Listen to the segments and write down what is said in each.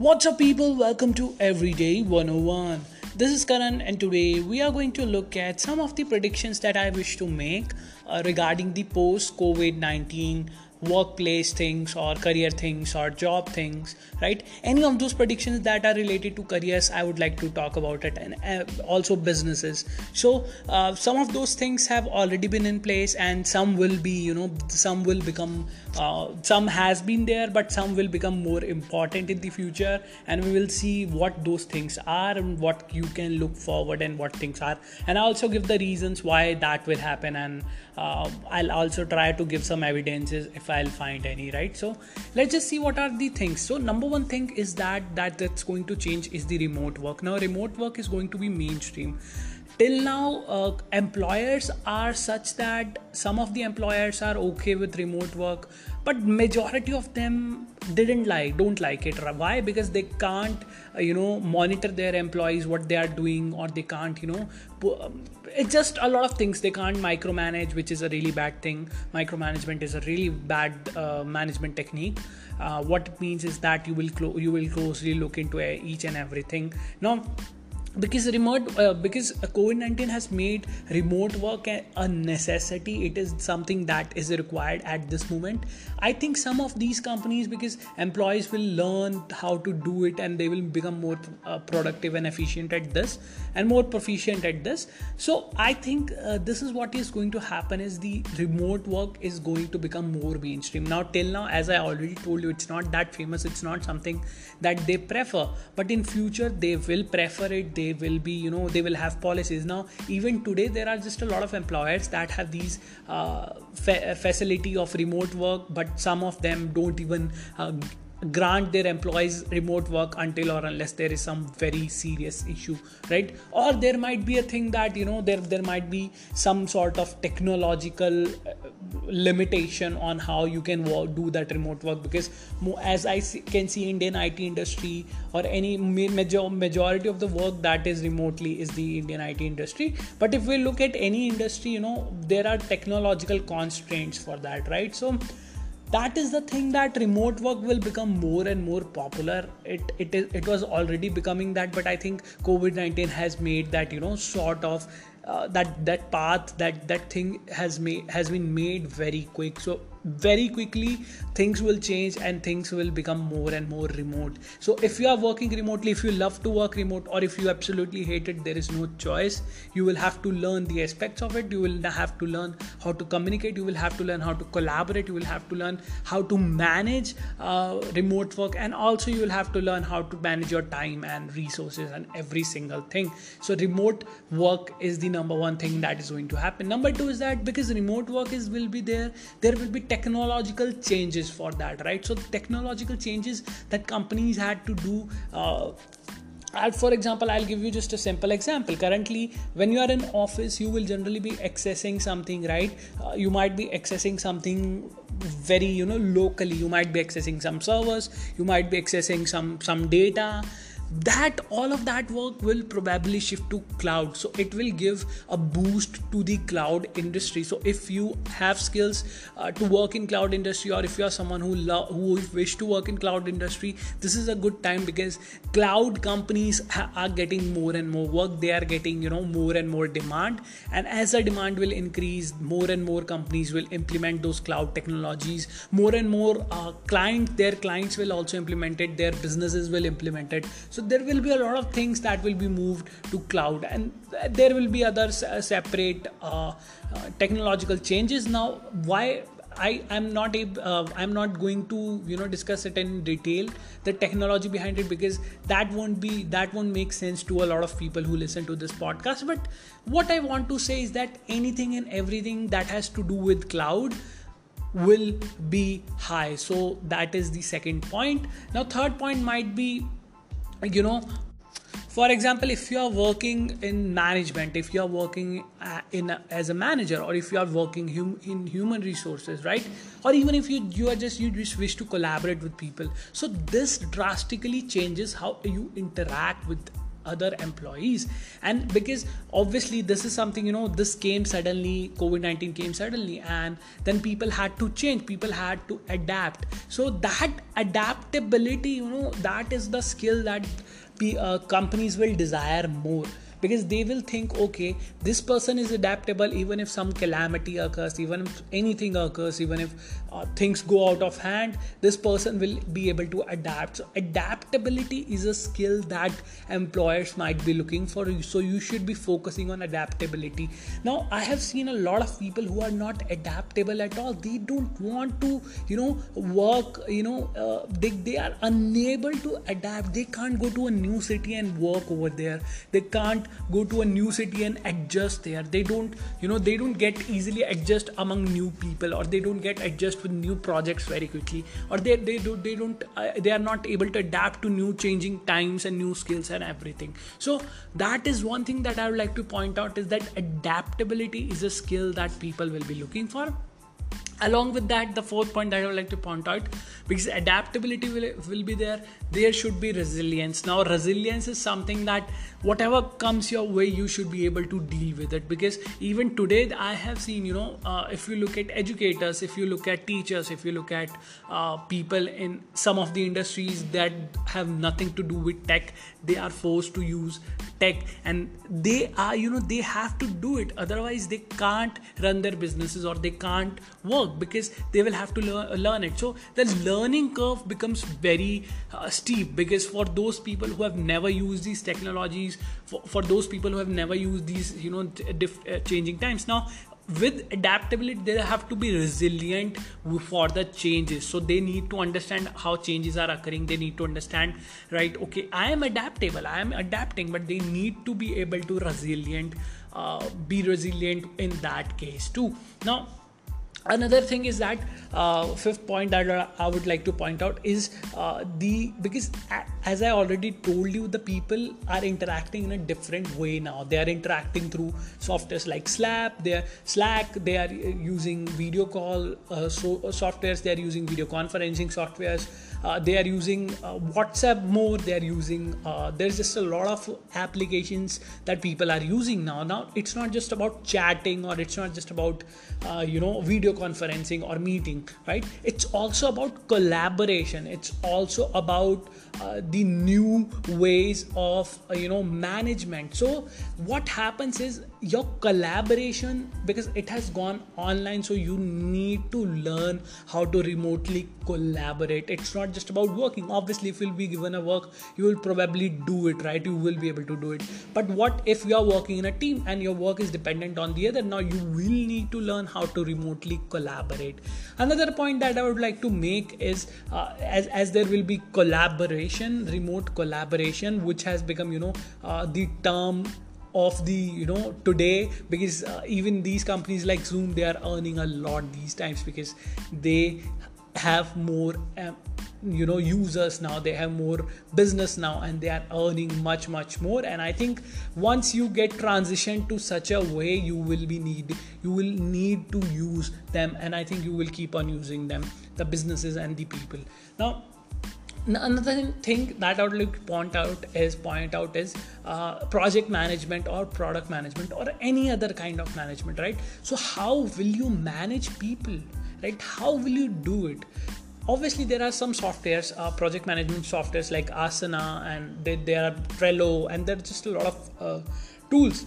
What's up, people? Welcome to Everyday 101. This is Karan, and today we are going to look at some of the predictions that I wish to make uh, regarding the post COVID 19 workplace things or career things or job things right? Any of those predictions that are related to careers i would like to talk about it and uh, also businesses. So uh, some of those things have already been in place and some will be you know some will become uh, some has been there but some will become more important in the future. And we will see what those things are and what you can look forward and what things are. And i also give the reasons why that will happen. And uh, i'll also try to give some evidences if i'll find any right? So let's just see what are the things. So number one thing is that that that's going to change is the remote work. Now remote work is going to be mainstream till now uh, employers are such that some of the employers are okay with remote work but majority of them didn't like don't like it. Why? Because they can't uh, you know monitor their employees what they are doing or they can't you know um, it's just a lot of things. They can't micromanage which is a really bad thing. Micromanagement is a really bad uh, management technique. Uh, what it means is that you will clo- you will closely look into uh, each and everything. Now because remote uh, because covid-19 has made remote work a, necessity. It is something that is required at this moment. I think some of these companies because employees will learn how to do it and they will become more uh, productive and efficient at this and more proficient at this. So i think uh, this is what is going to happen is the remote work is going to become more mainstream. Now till now as i already told you it's not that famous. It's not something that they prefer. But in future they will prefer it they will be you know they will have policies. Now even today there are just a lot of employers that have these uh, fa- facility of remote work but some of them don't even uh, grant their employees remote work until or unless there is some very serious issue right? Or there might be a thing that you know there there might be some sort of technological uh, limitation on how you can do that remote work because as i can see indian it industry or any major majority of the work that is remotely is the indian it industry. But if we look at any industry you know there are technological constraints for that right? So that is the thing that remote work will become more and more popular. It it is it was already becoming that but i think covid-19 has made that you know sort of uh, that that path that that thing has made has been made very quick. So very quickly things will change and things will become more and more remote. So if you are working remotely if you love to work remote or if you absolutely hate it there is no choice. You will have to learn the aspects of it. You will have to learn how to communicate. You will have to learn how to collaborate. You will have to learn how to manage uh, remote work. And also you will have to learn how to manage your time and resources and every single thing. So remote work is the number one thing that is going to happen. Number two is that because remote work is will be there there will be technological changes for that right? So technological changes that companies had to do uh, for example i'll give you just a simple example. Currently when you are in office you will generally be accessing something right? Uh, you might be accessing something very you know locally. You might be accessing some servers. You might be accessing some some data that all of that work will probably shift to cloud. So it will give a boost to the cloud industry. So if you have skills uh, to work in cloud industry or if you are someone who love who wish to work in cloud industry this is a good time because cloud companies ha- are getting more and more work. They are getting you know more and more demand. And as the demand will increase more and more companies will implement those cloud technologies. More and more uh, client their clients will also implement it. Their businesses will implement it. So so there will be a lot of things that will be moved to cloud. And there will be other separate uh, uh, technological changes. Now why I am not uh, I'm not going to you know discuss it in detail the technology behind it because that won't be that won't make sense to a lot of people who listen to this podcast. But what I want to say is that anything and everything that has to do with cloud will be high. So that is the second point. Now third point might be you know for example if you are working in management if you are working uh, in a, as a manager or if you are working hum, in human resources right? Or even if you you are just you just wish to collaborate with people. So this drastically changes how you interact with other employees. And because obviously this is something you know this came suddenly covid-19 came suddenly and then people had to change people had to adapt. So that adaptability you know that is the skill that uh, companies will desire more because they will think okay this person is adaptable even if some calamity occurs even if anything occurs even if uh, things go out of hand this person will be able to adapt. So adaptability is a skill that employers might be looking for. So you should be focusing on adaptability. Now i have seen a lot of people who are not adaptable at all. They don't want to you know work you know uh, they, they are unable to adapt. They can't go to a new city and work over there. They can't go to a new city and adjust there. They don't you know they don't get easily adjust among new people or they don't get adjust with new projects very quickly or they they do they don't uh, they are not able to adapt to new changing times and new skills and everything. So that is one thing that i would like to point out is that adaptability is a skill that people will be looking for along with that the fourth point that i would like to point out because adaptability will, will be there there should be resilience. Now resilience is something that whatever comes your way you should be able to deal with it. Because even today i have seen you know uh, if you look at educators if you look at teachers if you look at uh, people in some of the industries that have nothing to do with tech they are forced to use tech and they are you know they have to do it. Otherwise they can't run their businesses or they can't work because they will have to learn, it. So the learning curve becomes very uh, steep because for those people who have never used these technologies for, for those people who have never used these you know diff, uh, changing times. Now with adaptability they have to be resilient for the changes. So they need to understand how changes are occurring. They need to understand right okay i am adaptable i am adapting but they need to be able to resilient uh, be resilient in that case too. Now another thing is that uh, fifth point that i would like to point out is uh, the because as i already told you the people are interacting in a different way now. They are interacting through softwares like slack they are slack they are using video call uh, so uh, softwares they are using video conferencing softwares uh, they are using uh, whatsapp more they are using there's just a lot of applications that people are using now. Now it's not just about chatting or it's not just about you know video video conferencing or meeting right? It's also about collaboration. It's also about uh, the new ways of uh, you know management. So what happens is your collaboration because it has gone online so you need to learn how to remotely collaborate. It's not just about working. Obviously if you'll be given a work you will probably do it right? You will be able to do it. But what if you are working in a team and your work is dependent on the other? Now you will need to learn how to remotely collaborate. Another point that i would like to make is uh, as, as there will be collaboration remote collaboration which has become you know uh, the term of the you know today because uh, even these companies like zoom they are earning a lot these times because they have more um, you know users now they have more business now and they are earning much much more. And i think once you get transitioned to such a way you will be need you will need to use them and i think you will keep on using them the businesses and the people. Now another thing that I would like point out is point out is uh, project management or product management or any other kind of management, right? So how will you manage people, right? How will you do it? Obviously, there are some softwares, uh, project management softwares like Asana, and they, there are Trello, and there are just a lot of uh, tools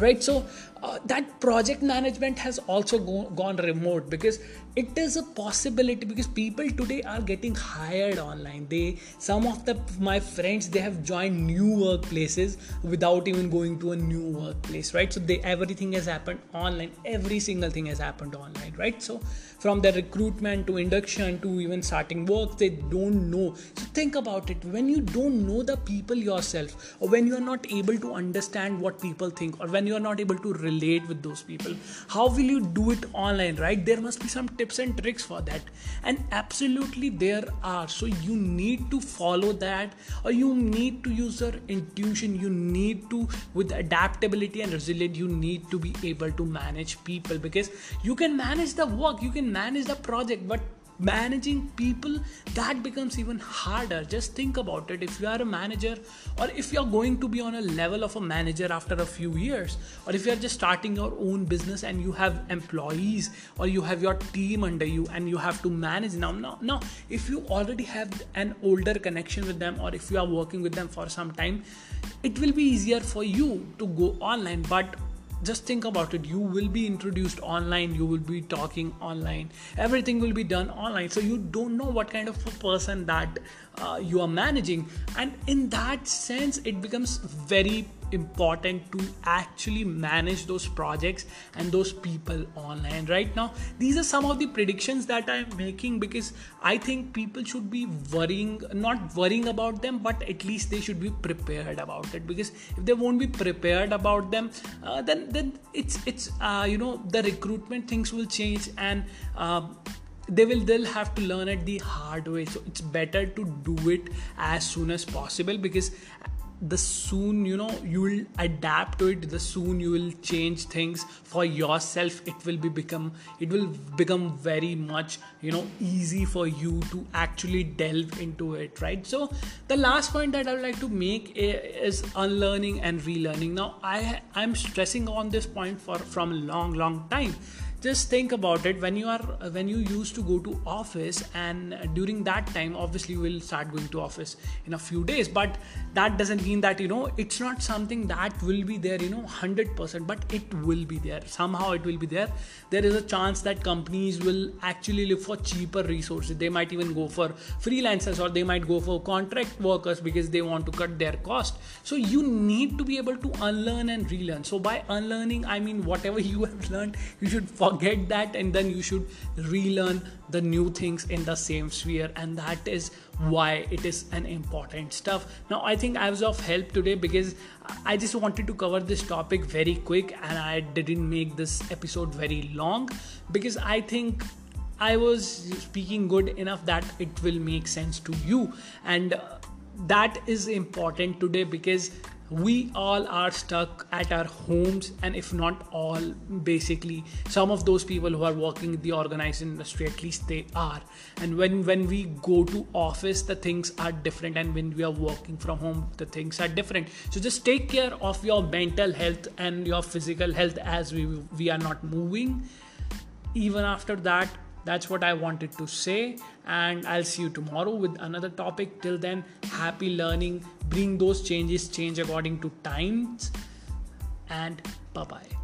right so uh, that project management has also go- gone remote because it is a possibility because people today are getting hired online. They some of the my friends they have joined new workplaces without even going to a new workplace right? So they everything has happened online. Every single thing has happened online right? So from the recruitment to induction to even starting work they don't know. So think about it. When you don't know the people yourself or when you are not able to understand what people think or when you are not able to relate with those people. How will you do it online right? There must be some tips and tricks for that. And absolutely there are. So you need to follow that or you need to use your intuition. You need to with adaptability and resilience you need to be able to manage people because you can manage the work you can manage the project but managing people that becomes even harder. Just think about it. If you are a manager or if you are going to be on a level of a manager after a few years or if you are just starting your own business and you have employees or you have your team under you and you have to manage now now now if you already have an older connection with them or if you are working with them for some time it will be easier for you to go online. But just think about it. You will be introduced online. You will be talking online. Everything will be done online. So you don't know what kind of a person that uh, you are managing. And in that sense it becomes very important to actually manage those projects and those people online right now. These are some of the predictions that i'm making because i think people should be worrying not worrying about them but at least they should be prepared about it because if they won't be prepared about them uh, then then it's it's uh, you know the recruitment things will change and uh, they will they'll have to learn it the hard way. So it's better to do it as soon as possible because the soon you know you will adapt to it. The soon you will change things for yourself. It will be become it will become very much you know easy for you to actually delve into it right? So the last point that i would like to make is unlearning and relearning. Now i i'm stressing on this point for from long long time just think about it. When you are when you used to go to office and during that time obviously you will start going to office in a few days but that doesn't mean that you know it's not something that will be there you know 100% but it will be there. Somehow it will be there. There is a chance that companies will actually look for cheaper resources. They might even go for freelancers or they might go for contract workers because they want to cut their cost. So you need to be able to unlearn and relearn. So by unlearning i mean whatever you have learned you should forget that and then you should relearn the new things in the same sphere. And that is why it is an important stuff. Now i think i was of help today because i just wanted to cover this topic very quick and i didn't make this episode very long because i think i was speaking good enough that it will make sense to you. And that is important today because we all are stuck at our homes and if not all basically some of those people who are working in the organized industry at least they are. And when when we go to office the things are different and when we are working from home the things are different. So just take care of your mental health and your physical health as we we are not moving. Even after that that's what I wanted to say, and I'll see you tomorrow with another topic. Till then, happy learning. Bring those changes, change according to times, and bye bye.